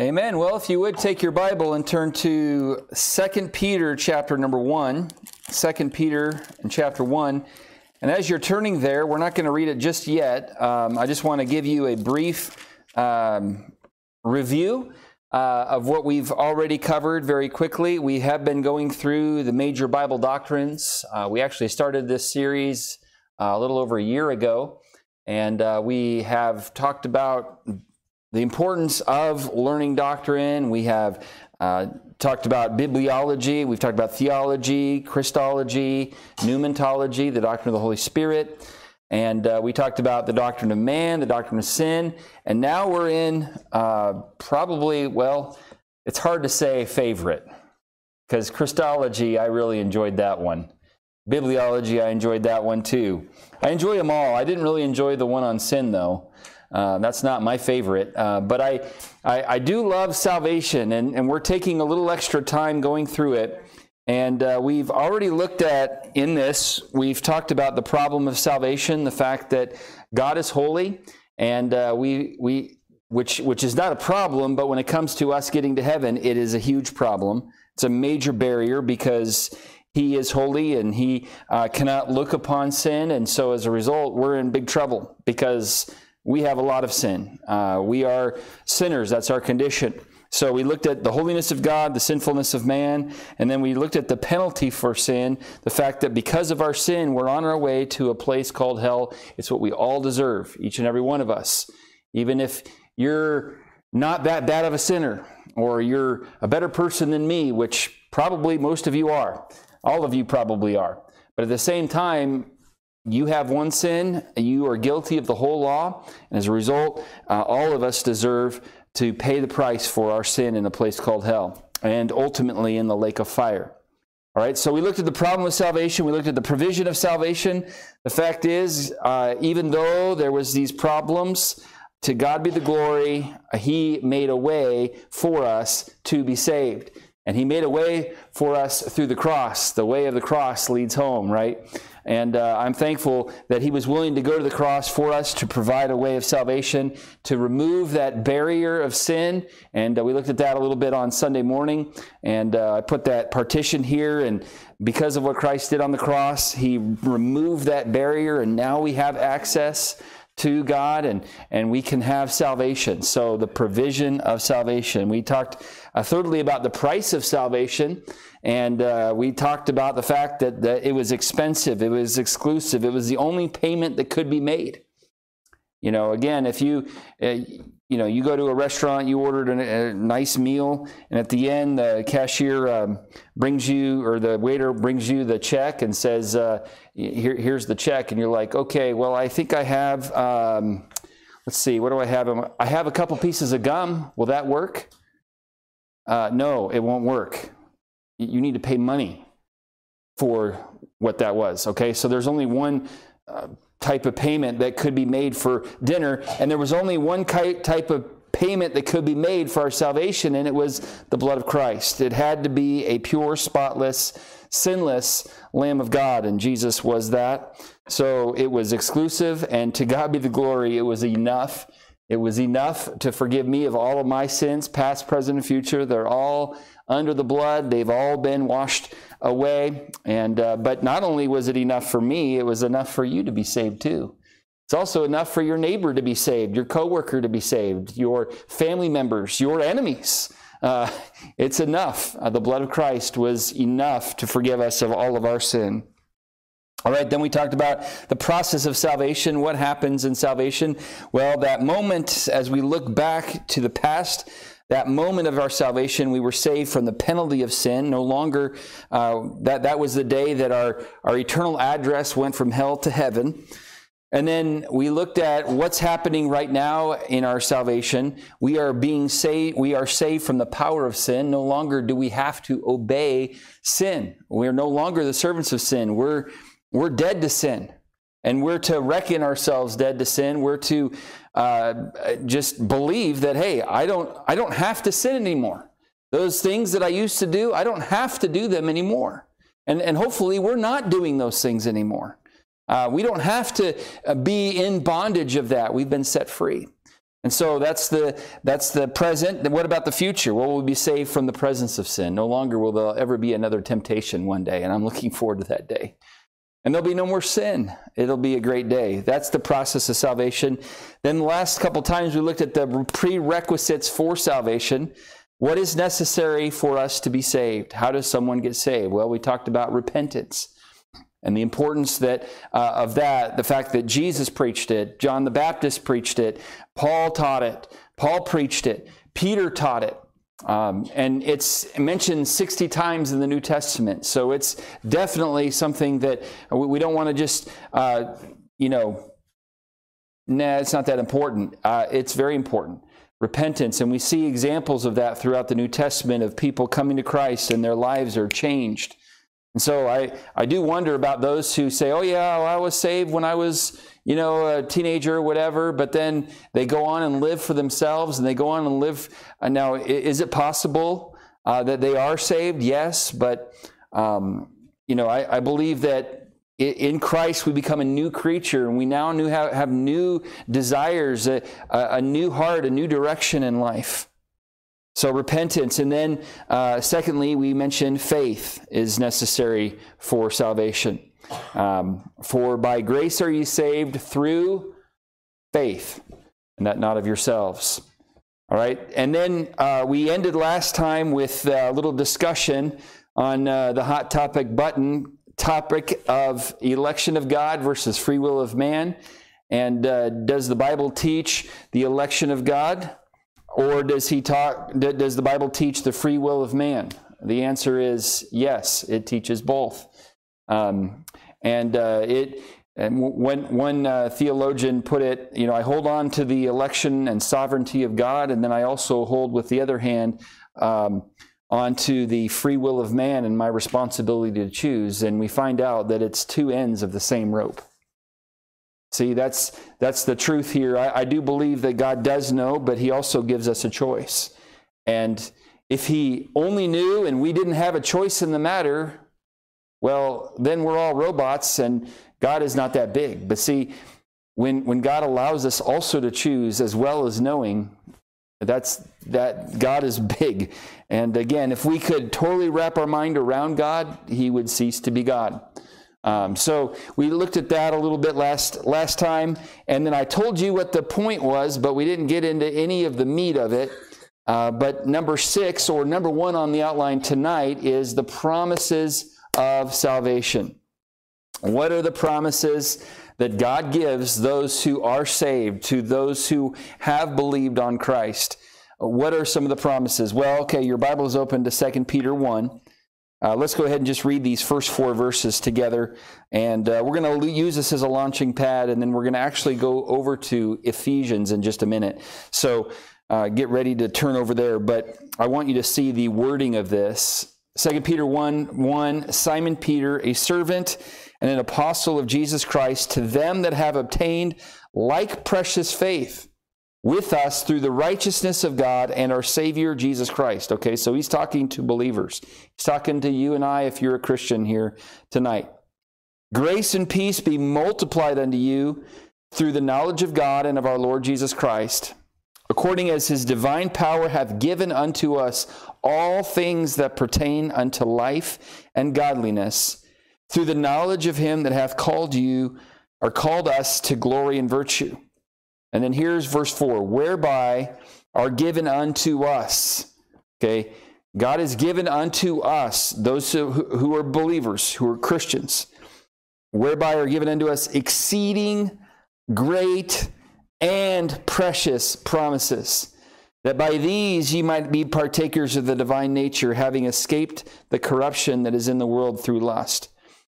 Amen. Well, if you would take your Bible and turn to 2 Peter chapter number 1. 2 Peter and chapter 1. And as you're turning there, we're not going to read it just yet. Um, I just want to give you a brief um, review uh, of what we've already covered very quickly. We have been going through the major Bible doctrines. Uh, we actually started this series uh, a little over a year ago. And uh, we have talked about the importance of learning doctrine. We have uh, talked about bibliology. We've talked about theology, Christology, pneumatology, the doctrine of the Holy Spirit. And uh, we talked about the doctrine of man, the doctrine of sin. And now we're in uh, probably, well, it's hard to say favorite because Christology, I really enjoyed that one. Bibliology, I enjoyed that one too. I enjoy them all. I didn't really enjoy the one on sin though. Uh, that's not my favorite, uh, but I, I, I, do love salvation, and, and we're taking a little extra time going through it. And uh, we've already looked at in this, we've talked about the problem of salvation, the fact that God is holy, and uh, we, we, which, which is not a problem, but when it comes to us getting to heaven, it is a huge problem. It's a major barrier because he is holy and he uh, cannot look upon sin. And so as a result, we're in big trouble because we have a lot of sin. Uh, we are sinners. That's our condition. So we looked at the holiness of God, the sinfulness of man, and then we looked at the penalty for sin, the fact that because of our sin, we're on our way to a place called hell. It's what we all deserve, each and every one of us. Even if you're not that bad of a sinner, or you're a better person than me, which probably most of you are. All of you probably are. But at the same time, you have one sin, you are guilty of the whole law, and as a result, uh, all of us deserve to pay the price for our sin in a place called hell, and ultimately in the lake of fire. All right, so we looked at the problem of salvation. We looked at the provision of salvation. The fact is, uh, even though there was these problems, to God be the glory. He made a way for us to be saved. And He made a way for us through the cross. The way of the cross leads home, right? And uh, I'm thankful that he was willing to go to the cross for us to provide a way of salvation, to remove that barrier of sin. And uh, we looked at that a little bit on Sunday morning. And uh, I put that partition here. And because of what Christ did on the cross, he removed that barrier. And now we have access to God and, and we can have salvation. So, the provision of salvation. We talked uh, thirdly about the price of salvation. And uh, we talked about the fact that, that it was expensive, it was exclusive, it was the only payment that could be made. You know, again, if you, uh, you know, you go to a restaurant, you ordered a, a nice meal, and at the end, the cashier um, brings you, or the waiter brings you the check and says, uh, Here, "Here's the check," and you're like, "Okay, well, I think I have." Um, let's see, what do I have? I have a couple pieces of gum. Will that work? Uh, no, it won't work you need to pay money for what that was. Okay, so there's only one uh, type of payment that could be made for dinner, and there was only one type of payment that could be made for our salvation, and it was the blood of Christ. It had to be a pure, spotless, sinless Lamb of God, and Jesus was that. So it was exclusive, and to God be the glory, it was enough. It was enough to forgive me of all of my sins, past, present, and future. They're all under the blood. They've all been washed away. And uh, but not only was it enough for me, it was enough for you to be saved too. It's also enough for your neighbor to be saved, your coworker to be saved, your family members, your enemies. Uh, it's enough. Uh, the blood of Christ was enough to forgive us of all of our sin. All right, then we talked about the process of salvation. What happens in salvation? Well, that moment as we look back to the past, that moment of our salvation, we were saved from the penalty of sin. No longer, uh, that, that was the day that our, our eternal address went from hell to heaven. And then we looked at what's happening right now in our salvation. We are being saved, we are saved from the power of sin. No longer do we have to obey sin. We are no longer the servants of sin. We're, we're dead to sin. And we're to reckon ourselves dead to sin. We're to uh, just believe that, hey, I don't, I don't have to sin anymore. Those things that I used to do, I don't have to do them anymore. And, and hopefully, we're not doing those things anymore. Uh, we don't have to uh, be in bondage of that. We've been set free. And so that's the that's the present. What about the future? Well, we'll be saved from the presence of sin. No longer will there ever be another temptation one day, and I'm looking forward to that day. And there'll be no more sin. It'll be a great day. That's the process of salvation. Then the last couple times we looked at the prerequisites for salvation. What is necessary for us to be saved? How does someone get saved? Well, we talked about repentance and the importance that uh, of that the fact that jesus preached it john the baptist preached it paul taught it paul preached it peter taught it um, and it's mentioned 60 times in the new testament. So it's definitely something that we, don't want to just uh, you know nah it's not that important. Uh, it's very important. Repentance and we see examples of that throughout the new testament of people coming to christ and their lives are changed. And so I, I do wonder about those who say, oh, yeah, well, I was saved when I was, you know, a teenager or whatever, but then they go on and live for themselves and they go on and live. Uh, now, is it possible uh, that they are saved? Yes, but, um, you know, I, I believe that in Christ, we become a new creature, and we now new have, have new desires, a, a, new heart, a new direction in life. So, repentance. And then, uh, secondly, we mentioned faith is necessary for salvation. Um, for by grace are you saved through faith, and that not of yourselves. All right. And then uh, we ended last time with a little discussion on uh, the hot topic button topic of election of God versus free will of man. And uh, does the Bible teach the election of God? Or does he talk does the Bible teach the free will of man? The answer is yes, it teaches both. Um, and uh, it and when one uh, theologian put it, you know, I hold on to the election and sovereignty of God, and then I also hold with the other hand um, onto the free will of man and my responsibility to choose. And we find out that it's two ends of the same rope. See, that's, that's the truth here. I, I do believe that God does know, but He also gives us a choice. And if He only knew and we didn't have a choice in the matter, well, then we're all robots and God is not that big. But see, when, when God allows us also to choose as well as knowing, that's that God is big. And again, if we could totally wrap our mind around God, He would cease to be God. Um, so we looked at that a little bit last last time, and then I told you what the point was, but we didn't get into any of the meat of it. Uh, but number six, or number one on the outline tonight, is the promises of salvation. What are the promises that God gives those who are saved, to those who have believed on Christ? What are some of the promises? Well, okay, your Bible is open to 2 Peter 1. Uh, let's go ahead and just read these first four verses together. And uh, we're going to use this as a launching pad, and then we're going to actually go over to Ephesians in just a minute. So uh, get ready to turn over there. But I want you to see the wording of this. 2 Peter 1 1 Simon Peter, a servant and an apostle of Jesus Christ, to them that have obtained like precious faith with us through the righteousness of God and our Savior Jesus Christ. Okay, so he's talking to believers. He's talking to you and I if you're a Christian here tonight. Grace and peace be multiplied unto you through the knowledge of God and of our Lord Jesus Christ, according as his divine power hath given unto us all things that pertain unto life and godliness, through the knowledge of him that hath called you or called us to glory and virtue. And then here's verse 4 whereby are given unto us. Okay, God has given unto us, those who, who are believers, who are Christians, whereby are given unto us exceeding great and precious promises, that by these ye might be partakers of the divine nature, having escaped the corruption that is in the world through lust.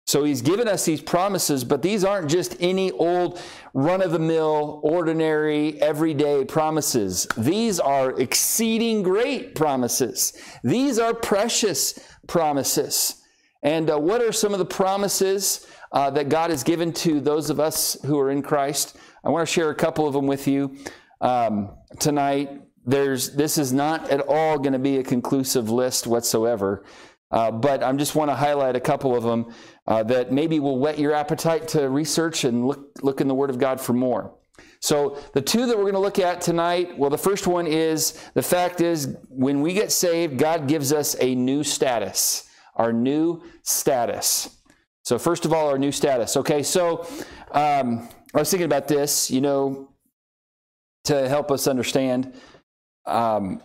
So he's given us these promises, but these aren't just any old run of the mill, ordinary, everyday promises. These are exceeding great promises. These are precious promises. And uh, what are some of the promises uh, that God has given to those of us who are in Christ? I want to share a couple of them with you um, tonight. There's, this is not at all going to be a conclusive list whatsoever. Uh, but I just want to highlight a couple of them uh, that maybe will whet your appetite to research and look, look in the Word of God for more. So the two that we're going to look at tonight, well, the first one is the fact is when we get saved, God gives us a new status, our new status. So first of all, our new status. Okay, so um, I was thinking about this, you know, to help us understand. Um,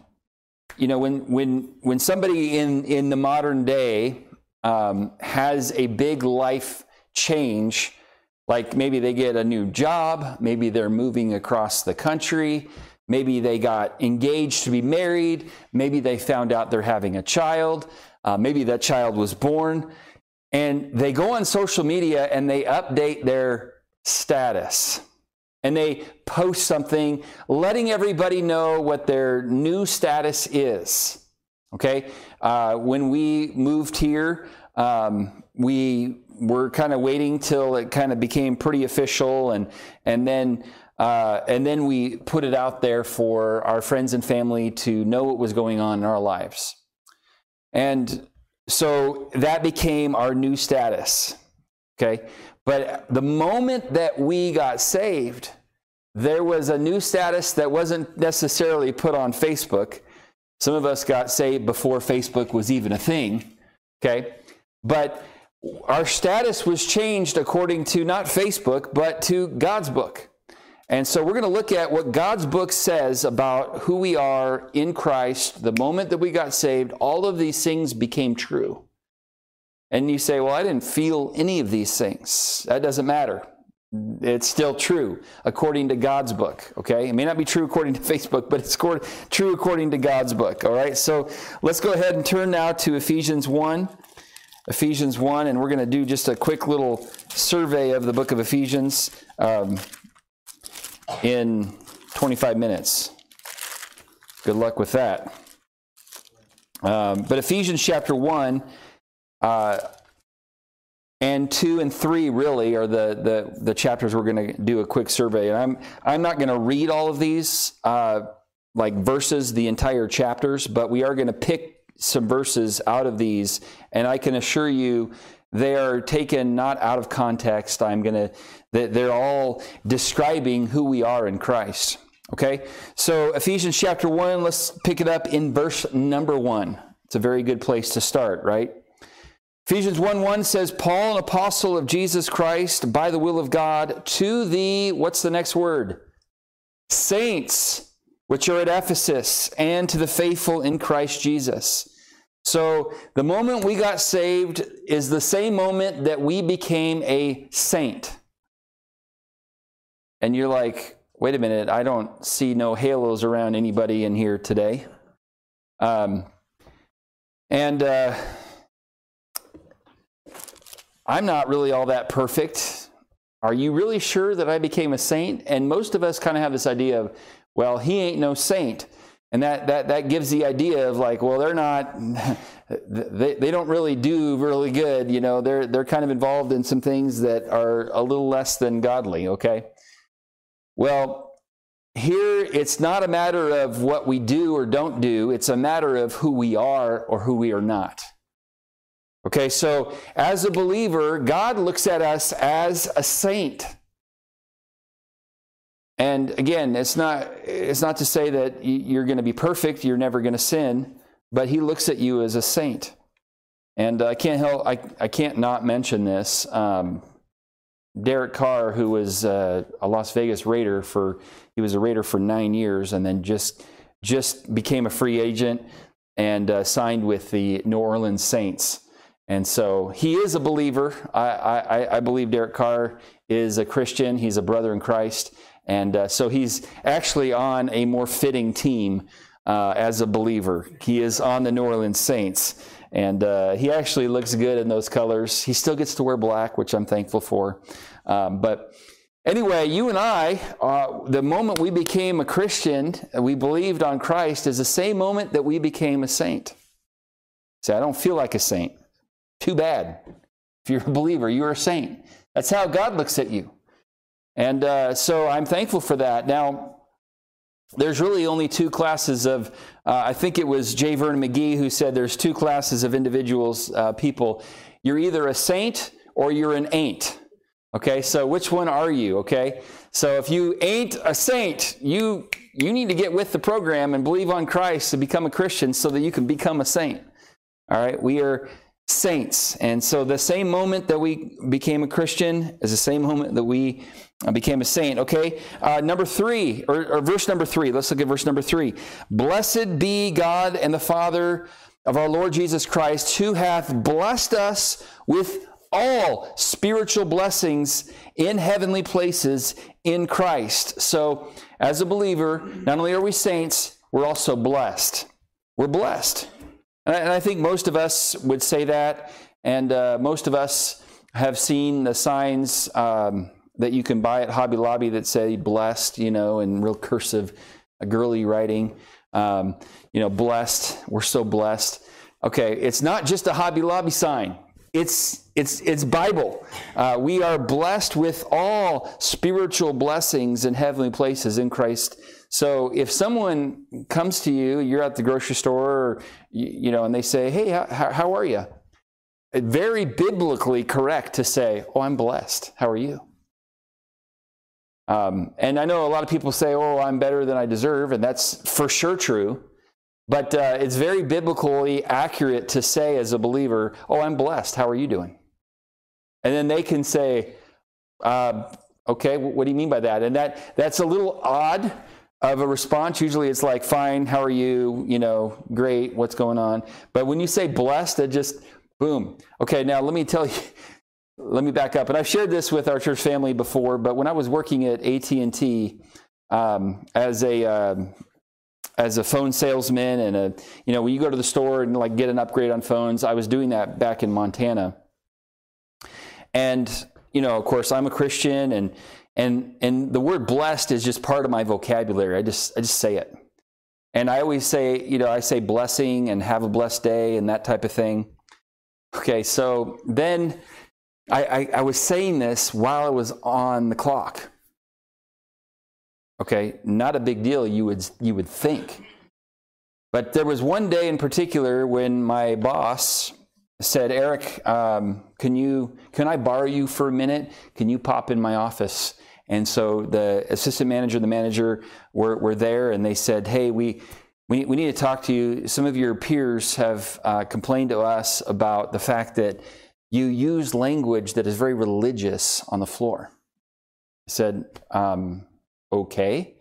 you know, when when when somebody in in the modern day um, has a big life change, like maybe they get a new job, maybe they're moving across the country, maybe they got engaged to be married, maybe they found out they're having a child, uh, maybe that child was born, and they go on social media and they update their status and they post something letting everybody know what their new status is. Okay? Uh, when we moved here, um, we were kind of waiting till it kind of became pretty official, and and then uh, and then we put it out there for our friends and family to know what was going on in our lives, and so that became our new status. Okay, but the moment that we got saved, there was a new status that wasn't necessarily put on Facebook. Some of us got saved before Facebook was even a thing. Okay, but our status was changed according to not Facebook, but to God's book. And so we're going to look at what God's book says about who we are in Christ. The moment that we got saved, all of these things became true. And you say, Well, I didn't feel any of these things. That doesn't matter. It's still true according to God's book, okay? It may not be true according to Facebook, but it's true according to God's book, all right? So let's go ahead and turn now to Ephesians 1. Ephesians 1, and we're going to do just a quick little survey of the book of Ephesians um, in 25 minutes. Good luck with that. Um, but Ephesians chapter 1 uh, and 2 and 3 really are the, the, the chapters we're going to do a quick survey. And I'm, I'm not going to read all of these, uh, like verses, the entire chapters, but we are going to pick some verses out of these, and I can assure you they are taken not out of context. I'm going to, they're all describing who we are in Christ. Okay? So, Ephesians chapter 1, let's pick it up in verse number 1. It's a very good place to start, right? Ephesians 1 1 says, Paul, an apostle of Jesus Christ, by the will of God, to the, what's the next word? Saints which are at Ephesus, and to the faithful in Christ Jesus. So the moment we got saved is the same moment that we became a saint. And you're like, wait a minute, I don't see no halos around anybody in here today. Um, and uh, I'm not really all that perfect. Are you really sure that I became a saint? And most of us kind of have this idea of, well, he ain't no saint. And that, that, that gives the idea of like, well, they're not, they, they don't really do really good. You know, they're, they're kind of involved in some things that are a little less than godly, okay? Well, here it's not a matter of what we do or don't do, it's a matter of who we are or who we are not. Okay, so as a believer, God looks at us as a saint. And again, it's not, it's not to say that you're going to be perfect, you're never going to sin, but he looks at you as a saint. And I can't help, I, I can't not mention this. Um, Derek Carr, who was uh, a Las Vegas Raider for, he was a Raider for nine years and then just, just became a free agent and uh, signed with the New Orleans Saints. And so he is a believer. I, I, I believe Derek Carr is a Christian. He's a brother in Christ. And uh, so he's actually on a more fitting team uh, as a believer. He is on the New Orleans Saints. And uh, he actually looks good in those colors. He still gets to wear black, which I'm thankful for. Um, but anyway, you and I, uh, the moment we became a Christian, we believed on Christ, is the same moment that we became a saint. Say, I don't feel like a saint. Too bad. If you're a believer, you're a saint. That's how God looks at you. And uh, so I'm thankful for that. Now, there's really only two classes of, uh, I think it was J. Vernon McGee who said there's two classes of individuals, uh, people. You're either a saint or you're an ain't. Okay, so which one are you? Okay, so if you ain't a saint, you you need to get with the program and believe on Christ to become a Christian so that you can become a saint. All right, we are saints, and so the same moment that we became a Christian is the same moment that we became a saint. Okay, uh, number three, or, or verse number three. Let's look at verse number three. Blessed be God and the Father of our Lord Jesus Christ, who hath blessed us with all spiritual blessings in heavenly places in Christ. So, as a believer, not only are we saints, we're also blessed. We're blessed. And I, and I think most of us would say that, and uh, most of us have seen the signs um, that you can buy at Hobby Lobby that say blessed, you know, in real cursive, girly writing. Um, you know, blessed. We're so blessed. Okay, it's not just a Hobby Lobby sign. It's it's it's Bible. Uh, we are blessed with all spiritual blessings in heavenly places in Christ. So if someone comes to you, you're at the grocery store, or, you, you know, and they say, "Hey, how, how are you?" Very biblically correct to say, "Oh, I'm blessed. How are you?" Um, and I know a lot of people say, "Oh, I'm better than I deserve," and that's for sure true. But uh, it's very biblically accurate to say as a believer, "Oh, I'm blessed. How are you doing?" And then they can say, uh, "Okay, what do you mean by that?" And that that's a little odd of a response. Usually, it's like, "Fine. How are you? You know, great. What's going on?" But when you say blessed, it just boom. Okay, now let me tell you let me back up. And I've shared this with our church family before, but when I was working at AT&T um, as a um, as a phone salesman and a you know when you go to the store and like get an upgrade on phones, I was doing that back in Montana. And you know, of course, I'm a Christian, and and and the word blessed is just part of my vocabulary. I just I just say it. And I always say, you know, I say blessing and have a blessed day and that type of thing. Okay, so then I, I, I was saying this while I was on the clock. Okay, not a big deal, you would, you would think. But there was one day in particular when my boss said, Eric, um, can, you, can I borrow you for a minute? Can you pop in my office? And so the assistant manager, the manager were, were there and they said, hey, we, we, we need to talk to you. Some of your peers have uh, complained to us about the fact that you use language that is very religious on the floor. I said, um, okay.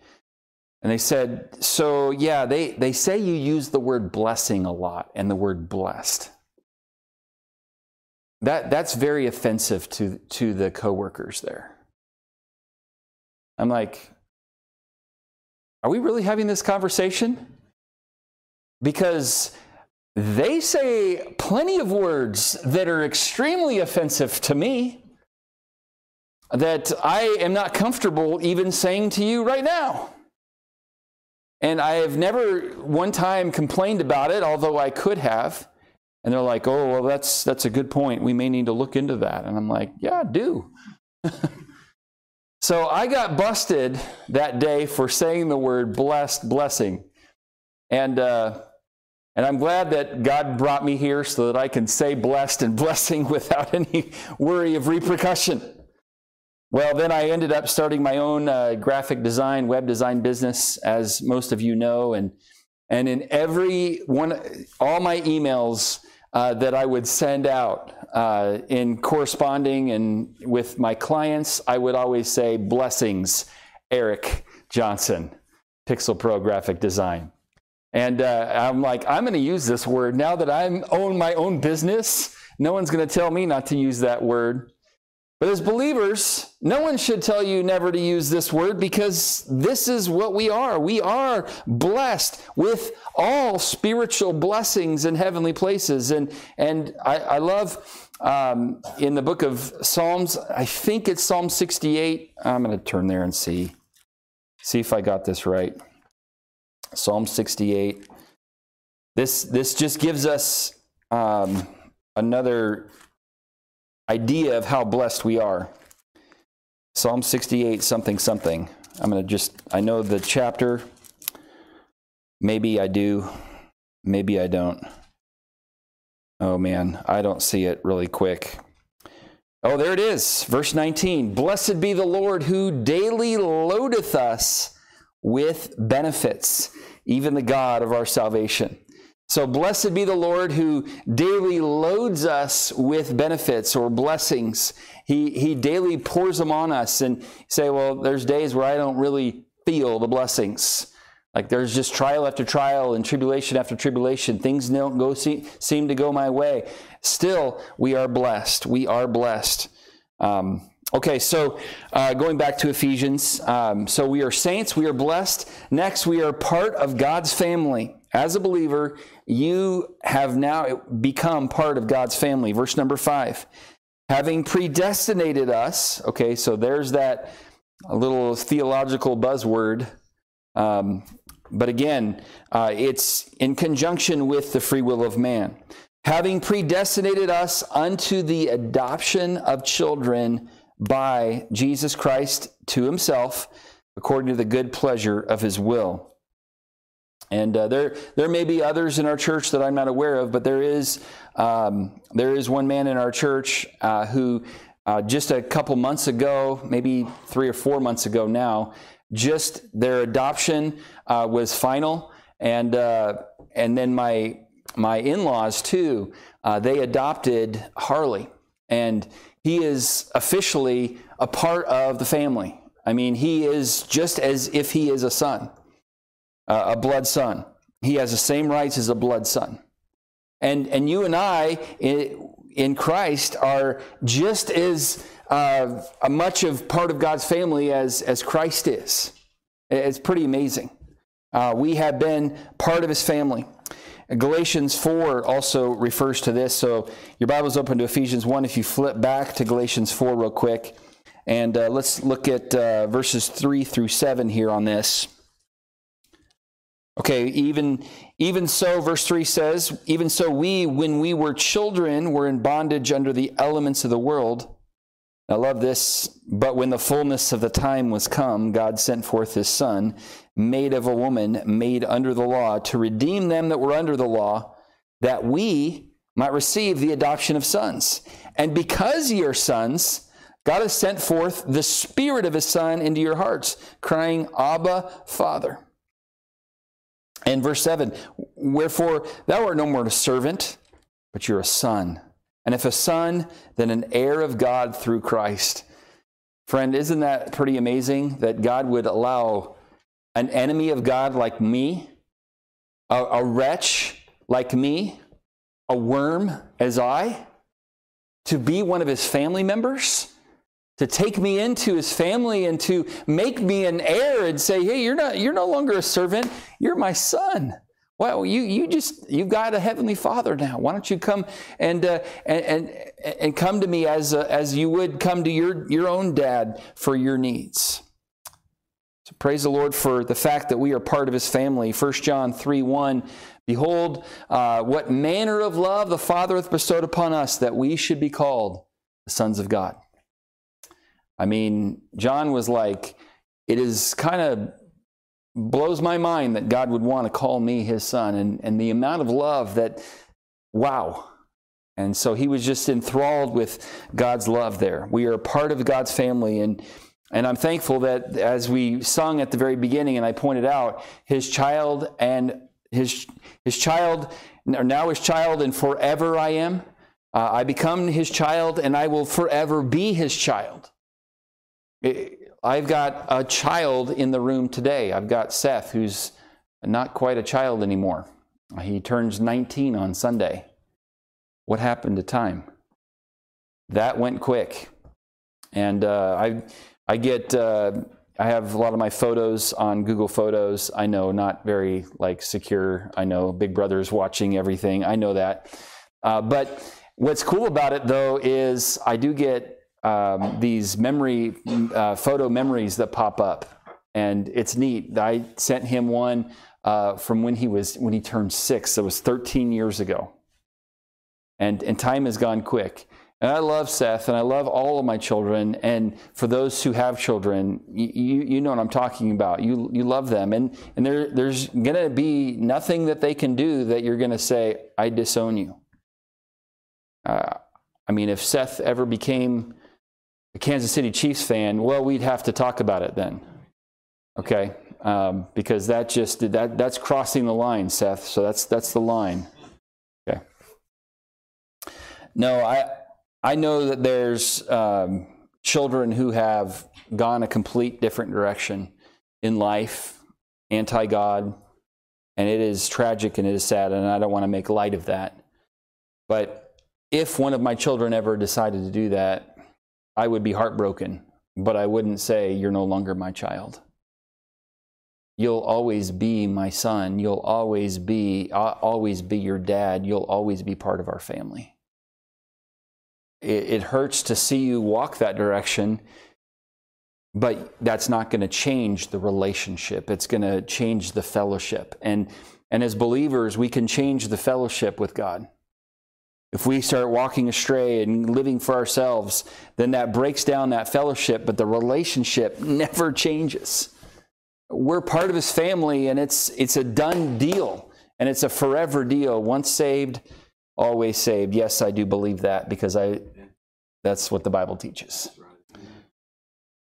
And they said, so yeah, they, they say you use the word blessing a lot and the word blessed. That, that's very offensive to, to the coworkers there. I'm like, are we really having this conversation? Because they say plenty of words that are extremely offensive to me that I am not comfortable even saying to you right now. And I have never one time complained about it, although I could have. And they're like, "Oh, well, that's that's a good point. We may need to look into that." And I'm like, "Yeah, do." so I got busted that day for saying the word blessed blessing, and uh, and I'm glad that God brought me here so that I can say blessed and blessing without any worry of repercussion. Well, then I ended up starting my own uh, graphic design, web design business, as most of you know. And, and in every one, all my emails uh, that I would send out uh, in corresponding and with my clients, I would always say, Blessings, Eric Johnson, Pixel Pro Graphic Design. And uh, I'm like, I'm going to use this word now that I own my own business. No one's going to tell me not to use that word. But as believers, no one should tell you never to use this word because this is what we are. We are blessed with all spiritual blessings in heavenly places. And, and I, I love um, in the book of Psalms, I think it's Psalm 68. I'm going to turn there and see, see if I got this right. Psalm 68. This, this just gives us um, another idea of how blessed we are. Psalm 68, something, something. I'm going to just, I know the chapter. Maybe I do. Maybe I don't. Oh man, I don't see it really quick. Oh, there it is. Verse 19. Blessed be the Lord who daily loadeth us with benefits, even the God of our salvation. So blessed be the Lord who daily loads us with benefits or blessings. He, he daily pours them on us and say, well, there's days where I don't really feel the blessings. Like there's just trial after trial and tribulation after tribulation. Things don't go see, seem to go my way. Still, we are blessed. We are blessed. Um, okay, so uh, going back to Ephesians. Um, so we are saints. We are blessed. Next, we are part of God's family. As a believer, you have now become part of God's family. Verse number five. Having predestinated us. Okay, so there's that little theological buzzword. Um, but again, uh, it's in conjunction with the free will of man. Having predestinated us unto the adoption of children by Jesus Christ to himself, according to the good pleasure of his will. And uh, there, there may be others in our church that I'm not aware of, but there is, um, there is one man in our church uh, who, uh, just a couple months ago, maybe three or four months ago now, just their adoption uh, was final, and uh, and then my my in-laws too. Uh, they adopted Harley, and he is officially a part of the family. I mean, he is just as if he is a son, uh, a blood son. He has the same rights as a blood son. And, and you and I in, in Christ are just as uh, much of part of God's family as, as Christ is. It's pretty amazing. Uh, we have been part of his family. Galatians 4 also refers to this. So your Bible's open to Ephesians 1. If you flip back to Galatians 4 real quick, and uh, let's look at uh, verses 3 through 7 here on this. Okay, even, even so, verse 3 says, Even so, we, when we were children, were in bondage under the elements of the world. I love this. But when the fullness of the time was come, God sent forth his Son, made of a woman, made under the law, to redeem them that were under the law, that we might receive the adoption of sons. And because ye are sons, God has sent forth the Spirit of his Son into your hearts, crying, Abba, Father. And verse 7 Wherefore thou art no more a servant, but you're a son. And if a son, then an heir of God through Christ. Friend, isn't that pretty amazing that God would allow an enemy of God like me, a, a wretch like me, a worm as I, to be one of his family members? To take me into his family and to make me an heir and say, "Hey, you're not you're no longer a servant, you're my son." Well, you, you just, you've got a heavenly father now. Why don't you come and, uh, and, and, and, come to me as, uh, as you would come to your, your own dad for your needs? So praise the Lord for the fact that we are part of his family. 1 John 3 1. Behold, uh, what manner of love the Father hath bestowed upon us that we should be called the sons of God. I mean, John was like, it is kind of blows my mind that God would want to call me his son and, and the amount of love that, wow. And so he was just enthralled with God's love there. We are a part of God's family. And, and I'm thankful that as we sung at the very beginning, and I pointed out, his child and his, his child, now his child, and forever I am. Uh, I become his child, and I will forever be his child. I've got a child in the room today. I've got Seth, who's not quite a child anymore. He turns 19 on Sunday. What happened to time? That went quick. And uh, I, I get, uh, I have a lot of my photos on Google Photos. I know, not very like secure. I know Big Brother's watching everything. I know that. Uh, but what's cool about it though is I do get um, these memory uh, photo memories that pop up, and it's neat. I sent him one uh, from when he was when he turned six. That was 13 years ago, and and time has gone quick. And I love Seth, and I love all of my children. And for those who have children, you, you know what I'm talking about. You, you love them. And, and there, there's going to be nothing that they can do that you're going to say, I disown you. Uh, I mean, if Seth ever became a Kansas City Chiefs fan, well, we'd have to talk about it then. Okay? Um, because that just that that's crossing the line, Seth. So that's that's the line. Okay. No, I I know that there's um, children who have gone a complete different direction in life, anti God, and it is tragic and it is sad, and I don't want to make light of that. But if one of my children ever decided to do that, I would be heartbroken, but I wouldn't say, You're no longer my child. You'll always be my son. You'll always be, I'll always be your dad. You'll always be part of our family. It, it hurts to see you walk that direction, but that's not going to change the relationship. It's going to change the fellowship. And, and as believers, we can change the fellowship with God. If we start walking astray and living for ourselves, then that breaks down that fellowship, but the relationship never changes. We're part of his family and it's it's a done deal and it's a forever deal. Once saved, always saved. Yes, I do believe that because I that's what the Bible teaches.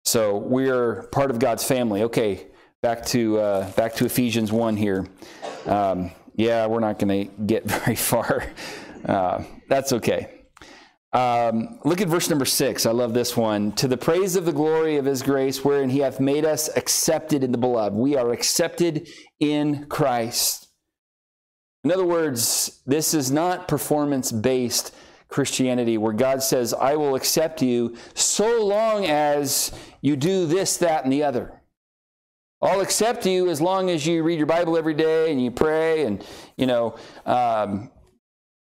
So we're part of God's family. Okay, back to uh, back to Ephesians one here. Um, yeah, we're not going to get very far. Uh, that's okay. Um, look at verse number six. I love this one. To the praise of the glory of his grace, wherein he hath made us accepted in the beloved. We are accepted in Christ. In other words, this is not performance based Christianity where God says, I will accept you so long as you do this, that, and the other. I'll accept you as long as you read your Bible every day and you pray and, you know, um,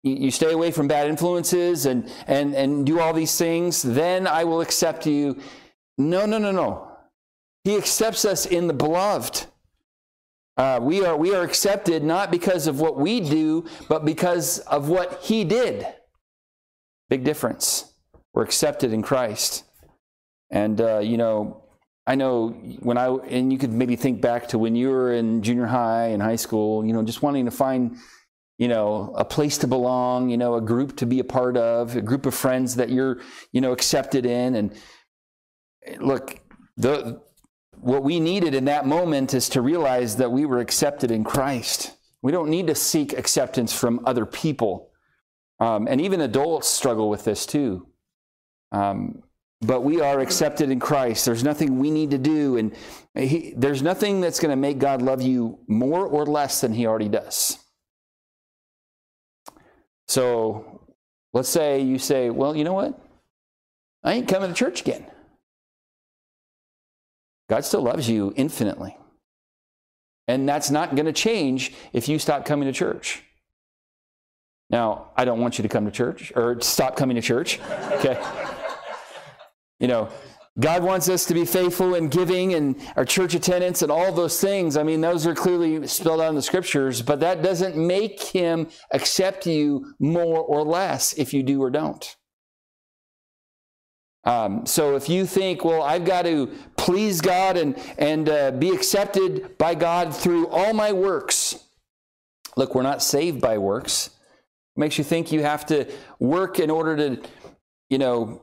you stay away from bad influences and, and, and do all these things, then I will accept you. No, no, no, no. He accepts us in the beloved. Uh, we, are, we are accepted not because of what we do, but because of what He did. Big difference. We're accepted in Christ. And, uh, you know, I know when I, and you could maybe think back to when you were in junior high and high school, you know, just wanting to find you know, a place to belong, you know, a group to be a part of, a group of friends that you're, you know, accepted in. And look, the what we needed in that moment is to realize that we were accepted in Christ. We don't need to seek acceptance from other people. Um, and even adults struggle with this too. Um, but we are accepted in Christ. There's nothing we need to do. And he, there's nothing that's going to make God love you more or less than he already does. So let's say you say, well, you know what? I ain't coming to church again. God still loves you infinitely. And that's not going to change if you stop coming to church. Now, I don't want you to come to church or stop coming to church. Okay. you know, God wants us to be faithful in giving and our church attendance and all those things. I mean, those are clearly spelled out in the scriptures, but that doesn't make him accept you more or less if you do or don't. Um, so if you think, well, I've got to please God and, and uh, be accepted by God through all my works, look, we're not saved by works. It makes you think you have to work in order to, you know,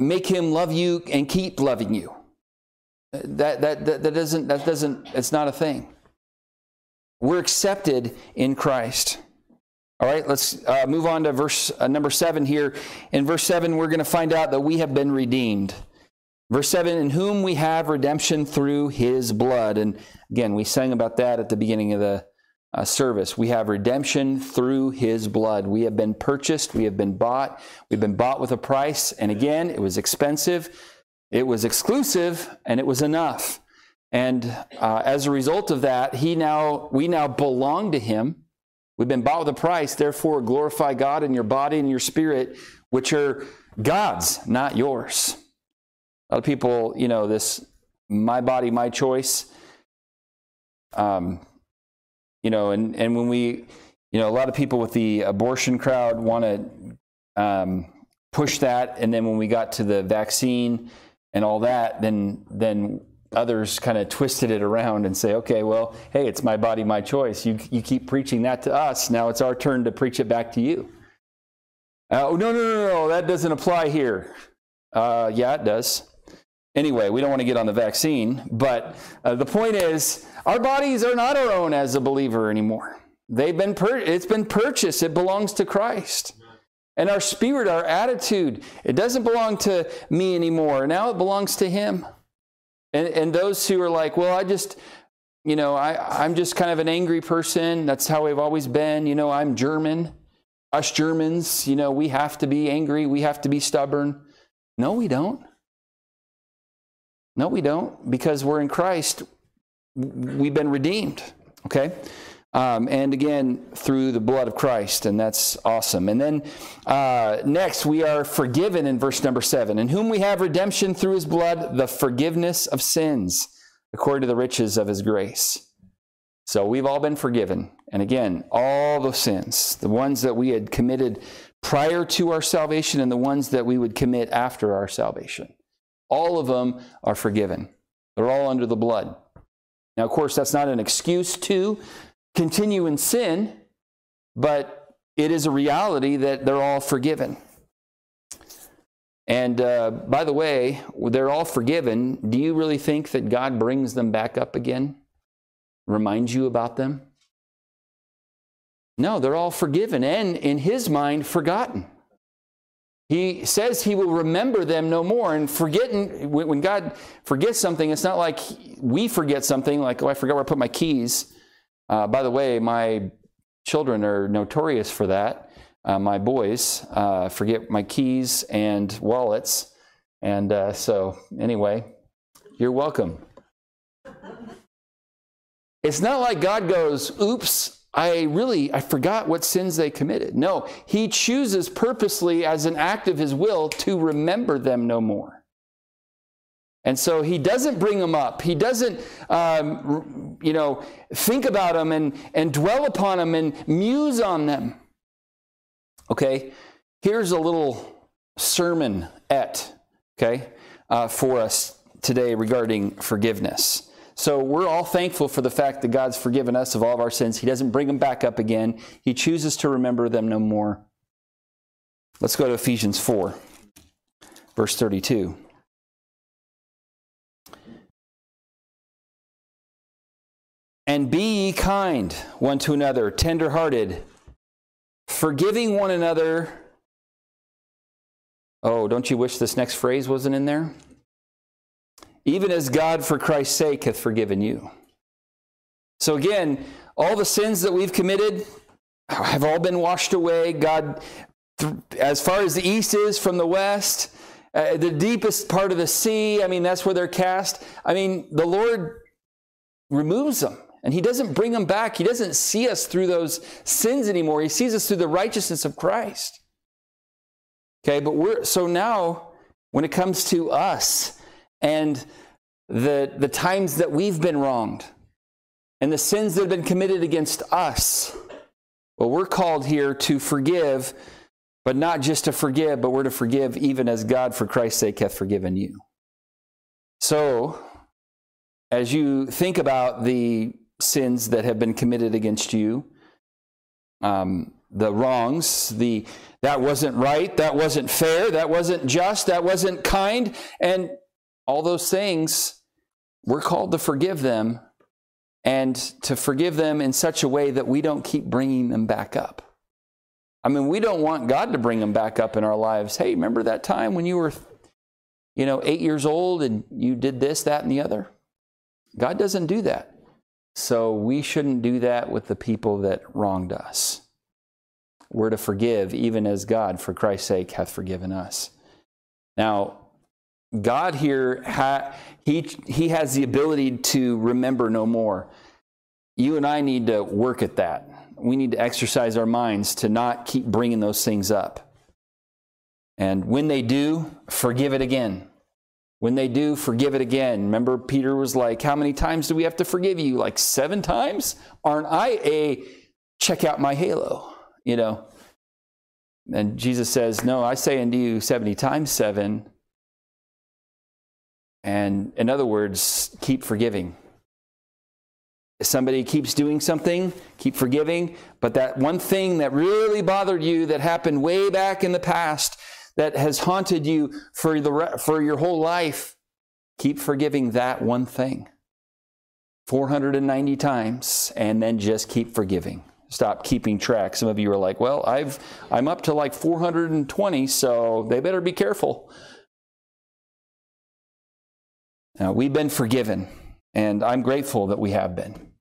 make him love you and keep loving you. That, that, that, that doesn't, that doesn't, it's not a thing. We're accepted in Christ. All right, let's uh, move on to verse uh, number seven here. In verse seven, we're going to find out that we have been redeemed. Verse 7 In whom we have redemption through his blood. And again, we sang about that at the beginning of the uh, service. We have redemption through his blood. We have been purchased, we have been bought, we've been bought with a price. And again, it was expensive, it was exclusive, and it was enough. And uh, as a result of that, he now we now belong to him. We've been bought with a price, therefore glorify God in your body and your spirit, which are God's, not yours. A lot of people, you know, this my body, my choice. Um, you know, and, and when we, you know, a lot of people with the abortion crowd want to um, push that, and then when we got to the vaccine and all that, then then others kind of twisted it around and say, okay, well, hey, it's my body, my choice. You you keep preaching that to us. Now it's our turn to preach it back to you. oh, no, no, no, no, that doesn't apply here. Uh, yeah, it does. Anyway, we don't want to get on the vaccine, but uh, the point is, our bodies are not our own as a believer anymore. They've been pur- it's been purchased. It belongs to Christ. And our spirit, our attitude, it doesn't belong to me anymore. Now it belongs to Him. And, and those who are like, well, I just, you know, I, I'm just kind of an angry person. That's how we've always been. You know, I'm German. Us Germans, you know, we have to be angry. We have to be stubborn. No, we don't. No, we don't. Because we're in Christ, we've been redeemed. Okay? Um, and again, through the blood of Christ, and that's awesome. And then uh, next, we are forgiven in verse number seven, in whom we have redemption through his blood, the forgiveness of sins, according to the riches of his grace. So we've all been forgiven. And again, all the sins, the ones that we had committed prior to our salvation and the ones that we would commit after our salvation, all of them are forgiven. They're all under the blood. Now, of course, that's not an excuse to continue in sin, but it is a reality that they're all forgiven. And uh, by the way, they're all forgiven. Do you really think that God brings them back up again? Reminds you about them? No, they're all forgiven and, in His mind, forgotten. He says He will remember them no more. And forgetting, when God forgets something, it's not like we forget something, like, oh, I forgot where I put my keys. Uh, by the way, my children are notorious for that. Uh, my boys uh, forget my keys and wallets. And uh, so, anyway, you're welcome. It's not like God goes, oops, I really, I forgot what sins they committed. No, He chooses purposely as an act of His will to remember them no more. And so he doesn't bring them up. He doesn't, um, you know, think about them and, and dwell upon them and muse on them. Okay, here's a little sermon et, okay, uh, for us today regarding forgiveness. So we're all thankful for the fact that God's forgiven us of all of our sins. He doesn't bring them back up again, He chooses to remember them no more. Let's go to Ephesians 4, verse 32. And be ye kind one to another, tenderhearted, forgiving one another. Oh, don't you wish this next phrase wasn't in there? Even as God, for Christ's sake, hath forgiven you. So again, all the sins that we've committed have all been washed away. God, as far as the east is from the west, uh, the deepest part of the sea, I mean, that's where they're cast. I mean, the Lord removes them. And he doesn't bring them back. He doesn't see us through those sins anymore. He sees us through the righteousness of Christ. Okay, but we're so now when it comes to us and the, the times that we've been wronged and the sins that have been committed against us, well, we're called here to forgive, but not just to forgive, but we're to forgive even as God, for Christ's sake, hath forgiven you. So, as you think about the sins that have been committed against you, um, the wrongs, the that wasn't right, that wasn't fair, that wasn't just, that wasn't kind, and all those things, we're called to forgive them and to forgive them in such a way that we don't keep bringing them back up. I mean, we don't want God to bring them back up in our lives. Hey, remember that time when you were, you know, eight years old and you did this, that, and the other? God doesn't do that. So we shouldn't do that with the people that wronged us. We're to forgive, even as God, for Christ's sake, hath forgiven us. Now, God here, ha, he, he has the ability to remember no more. You and I need to work at that. We need to exercise our minds to not keep bringing those things up. And when they do, forgive it again. When they do, forgive it again. Remember, Peter was like, How many times do we have to forgive you? Like seven times? Aren't I a check out my halo? You know? And Jesus says, No, I say unto you 70 times seven. And in other words, keep forgiving. somebody keeps doing something, keep forgiving. But that one thing that really bothered you that happened way back in the past that has haunted you for, the, for your whole life, keep forgiving that one thing 490 times and then just keep forgiving. Stop keeping track. Some of you are like, well, I've, I'm up to like 420, so they better be careful. Now, we've been forgiven, and I'm grateful that we have been.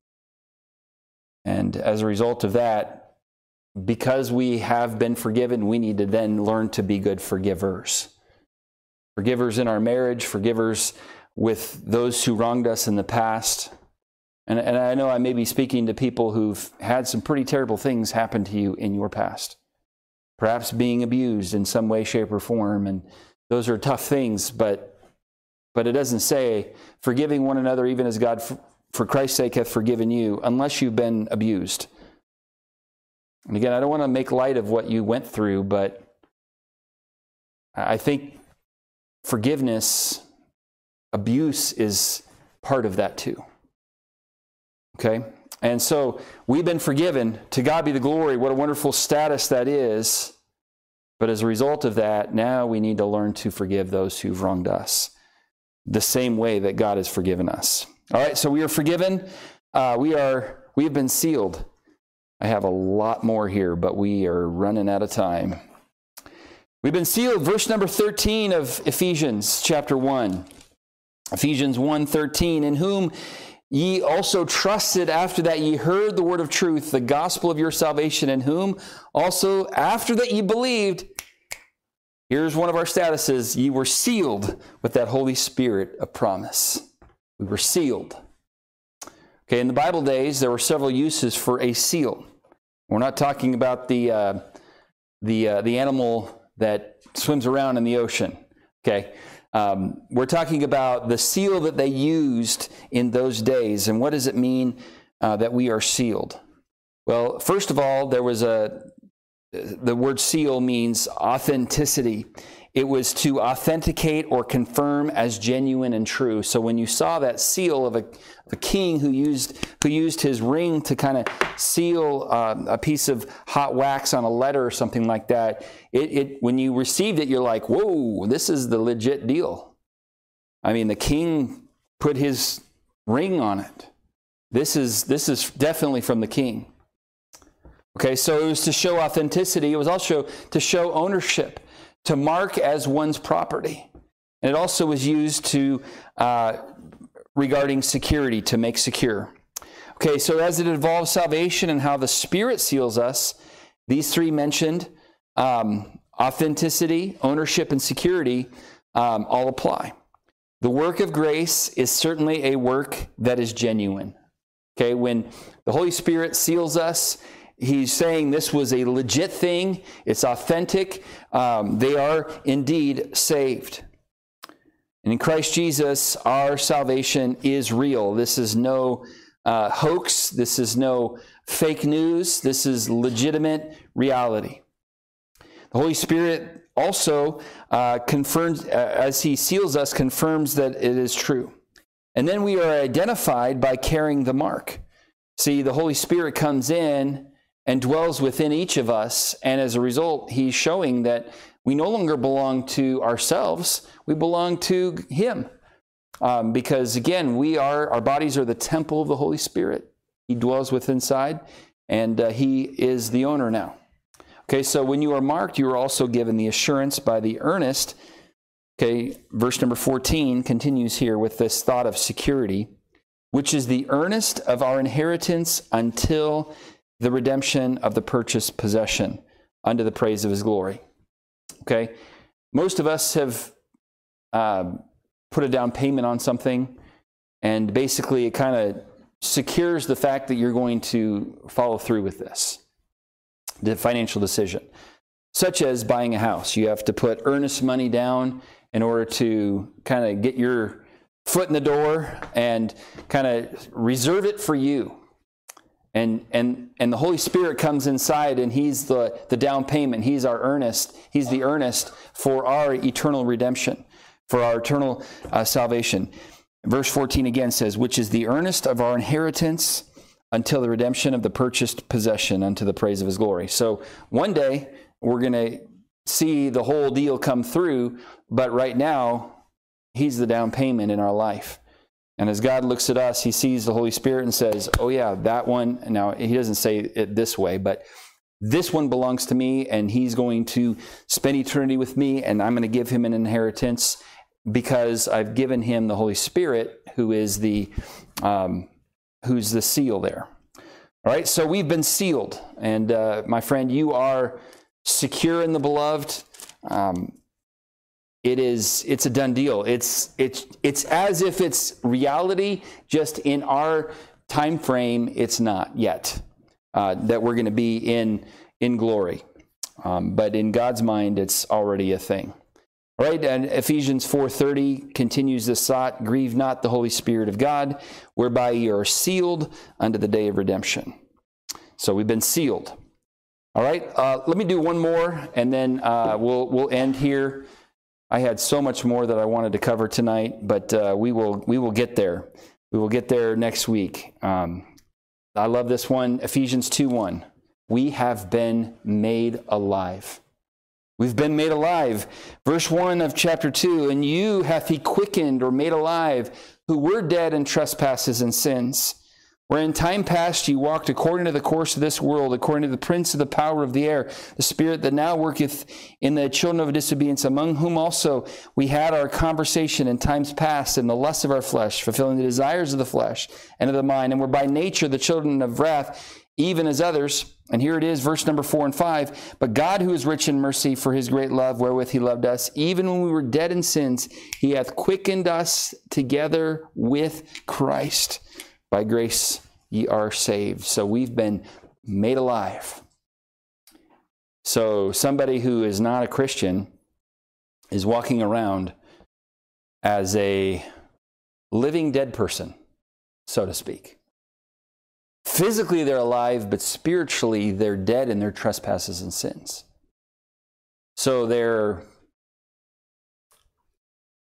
And as a result of that, because we have been forgiven, we need to then learn to be good forgivers. Forgivers in our marriage, forgivers with those who wronged us in the past. And, and I know I may be speaking to people who've had some pretty terrible things happen to you in your past. Perhaps being abused in some way, shape, or form. And those are tough things, but, but it doesn't say forgiving one another, even as God for Christ's sake hath forgiven you, unless you've been abused. And again, I don't want to make light of what you went through, but I think forgiveness, abuse is part of that too. Okay? And so we've been forgiven. To God be the glory. What a wonderful status that is. But as a result of that, now we need to learn to forgive those who've wronged us the same way that God has forgiven us. All right, so we are forgiven. Uh, we are we have been sealed. I have a lot more here, but we are running out of time. We've been sealed. Verse number 13 of Ephesians chapter 1. Ephesians 1:13, in whom ye also trusted after that ye heard the word of truth, the gospel of your salvation, in whom also after that ye believed, here's one of our statuses, ye were sealed with that Holy Spirit of promise. We were sealed. Okay, in the Bible days, there were several uses for a seal. We're not talking about the, uh, the, uh, the animal that swims around in the ocean. Okay, um, we're talking about the seal that they used in those days. And what does it mean uh, that we are sealed? Well, first of all, there was a, the word seal means authenticity it was to authenticate or confirm as genuine and true. So when you saw that seal of a, of a king who used, who used his ring to kind of seal uh, a piece of hot wax on a letter or something like that, it, it, when you received it, you're like, whoa, this is the legit deal. I mean, the king put his ring on it. This is, this is definitely from the king. Okay, so it was to show authenticity. It was also to show ownership to mark as one's property. And it also was used to uh, regarding security, to make secure. Okay, so as it involves salvation and how the Spirit seals us, these three mentioned um, authenticity, ownership, and security um, all apply. The work of grace is certainly a work that is genuine. Okay, when the Holy Spirit seals us, He's saying this was a legit thing, it's authentic. Um, they are indeed saved. And in Christ Jesus, our salvation is real. This is no uh, hoax, this is no fake news, this is legitimate reality. The Holy Spirit also uh, confirms, uh, as He seals us, confirms that it is true. And then we are identified by carrying the mark. See, the Holy Spirit comes in and dwells within each of us. And as a result, he's showing that we no longer belong to ourselves, we belong to him. Um, because again, we are, our bodies are the temple of the Holy Spirit. He dwells within inside, and uh, he is the owner now. Okay, so when you are marked, you are also given the assurance by the earnest. Okay, verse number 14 continues here with this thought of security, which is the earnest of our inheritance until the redemption of the purchased possession unto the praise of his glory. Okay? Most of us have uh, put a down payment on something, and basically it kind of secures the fact that you're going to follow through with this the financial decision, such as buying a house. You have to put earnest money down in order to kind of get your foot in the door and kind of reserve it for you and, and, and the Holy Spirit comes inside and He's the, the down payment. He's our earnest. He's the earnest for our eternal redemption, for our eternal uh, salvation. Verse 14 again says, which is the earnest of our inheritance until the redemption of the purchased possession unto the praise of his glory. So one day we're going to see the whole deal come through, but right now he's the down payment in our life. And as God looks at us, he sees the Holy Spirit and says, Oh, yeah, that one. Now, he doesn't say it this way, but this one belongs to me, and he's going to spend eternity with me, and I'm going to give him an inheritance because I've given him the Holy Spirit, who is the um, who's the seal there. All right, so we've been sealed, and uh, my friend, you are secure in the beloved. Um, it is it's a done deal. It's it's it's as if it's reality, just in our time frame, it's not yet uh, that we're going to be in in glory. Um, but in God's mind, it's already a thing. All right, and Ephesians 4:30 continues this thought, grieve not the Holy Spirit of God, whereby ye are sealed unto the day of redemption. So we've been sealed. All right, uh, let me do one more, and then uh, we'll we'll end here. I had so much more that I wanted to cover tonight, but uh, we will we will get there. We will get there next week. Um, I love this one, Ephesians 2:1. We have been made alive. We've been made alive. Verse 1 of chapter 2 And you hath he quickened or made alive, who were dead in trespasses and sins, where in time past ye walked according to the course of this world, according to the prince of the power of the air, the spirit that now worketh in the children of disobedience, among whom also we had our conversation in times past in the lust of our flesh, fulfilling the desires of the flesh and of the mind, and were by nature the children of wrath even as others. And here it is, verse number four and five. But God, who is rich in mercy for his great love wherewith he loved us, even when we were dead in sins, he hath quickened us together with Christ. By grace ye are saved. So we've been made alive. So somebody who is not a Christian is walking around as a living dead person, so to speak. Physically, they're alive, but spiritually, they're dead in their trespasses and sins. So they're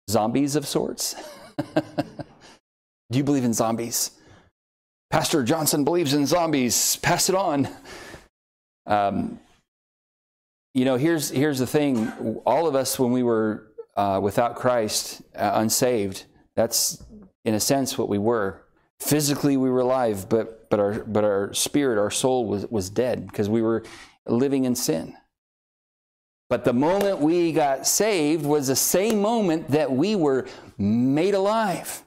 zombies of sorts. Do you believe in zombies? Pastor Johnson believes in zombies. Pass it on. Um, you know, here's here's the thing. All of us, when we were uh, without Christ, uh, unsaved, that's in a sense what we were. Physically, we were alive, but, but, our, but our spirit, our soul was, was dead because we were living in sin. But the moment we got saved was the same moment that we were made alive.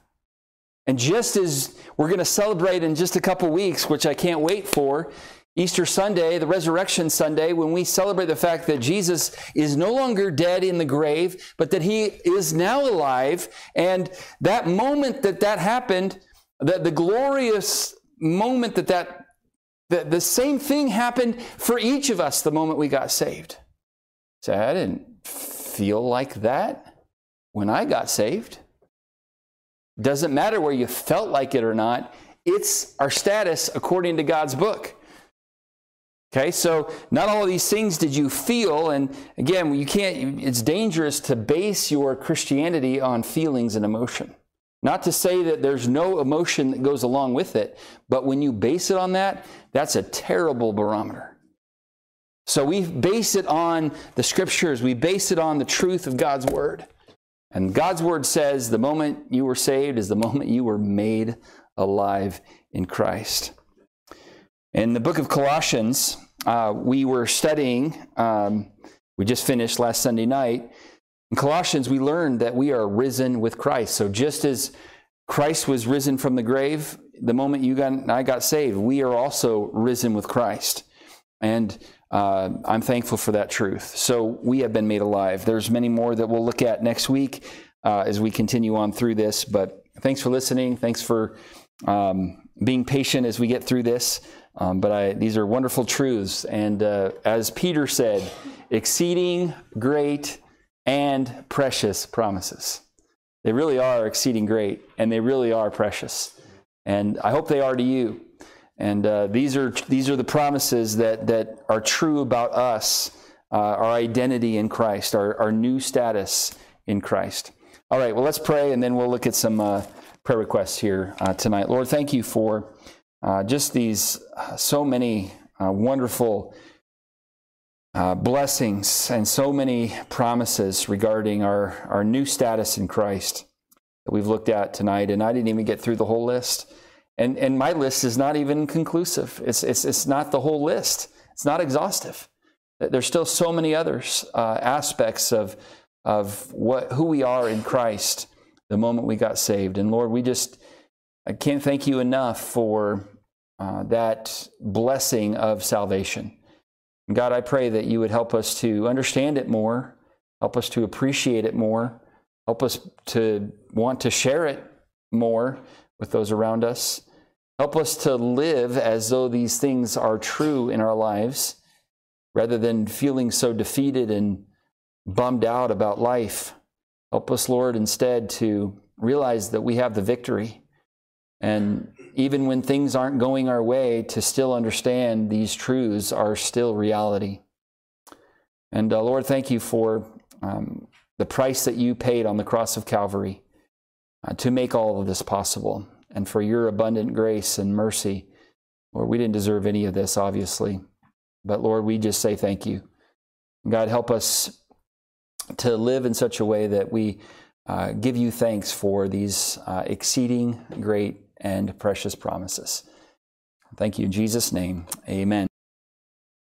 And just as we're going to celebrate in just a couple weeks, which I can't wait for, Easter Sunday, the Resurrection Sunday, when we celebrate the fact that Jesus is no longer dead in the grave, but that he is now alive. And that moment that that happened, that the glorious moment that that the, the same thing happened for each of us the moment we got saved. So I didn't feel like that when I got saved. Doesn't matter where you felt like it or not, it's our status according to God's book. Okay, so not all of these things did you feel, and again, you can't, it's dangerous to base your Christianity on feelings and emotion. Not to say that there's no emotion that goes along with it, but when you base it on that, that's a terrible barometer. So we base it on the scriptures, we base it on the truth of God's word. And God's word says the moment you were saved is the moment you were made alive in Christ. In the book of Colossians, uh, we were studying, um, we just finished last Sunday night, in Colossians, we learned that we are risen with Christ. So just as Christ was risen from the grave, the moment you got I got saved, we are also risen with Christ. And uh, I'm thankful for that truth. So we have been made alive. There's many more that we'll look at next week uh, as we continue on through this. But thanks for listening. Thanks for um, being patient as we get through this. Um, but I, these are wonderful truths. And uh, as Peter said, exceeding great and precious promises. They really are exceeding great, and they really are precious. And I hope they are to you. And uh, these are these are the promises that that are true about us, uh, our identity in Christ, our, our new status in Christ. All right, well, let's pray, and then we'll look at some uh, prayer requests here uh, tonight. Lord, thank you for uh, just these uh, so many wonderful blessings and so many promises regarding our, our new status in Christ that we've looked at tonight. And I didn't even get through the whole list. And, and my list is not even conclusive. It's, it's, it's not the whole list. It's not exhaustive. There's still so many other uh, aspects of, of what, who we are in Christ the moment we got saved. And Lord, we just, I can't thank you enough for uh, that blessing of salvation. God, I pray that you would help us to understand it more, help us to appreciate it more, help us to want to share it more with those around us. Help us to live as though these things are true in our lives rather than feeling so defeated and bummed out about life. Help us, Lord, instead to realize that we have the victory. And even when things aren't going our way, to still understand these truths are still reality. And uh, Lord, thank you for um, the price that you paid on the cross of Calvary uh, to make all of this possible and for your abundant grace and mercy. Lord, we didn't deserve any of this, obviously. But Lord, we just say thank you. God, help us to live in such a way that we uh, give you thanks for these uh, exceeding great and precious promises. Thank you in Jesus' name. Amen.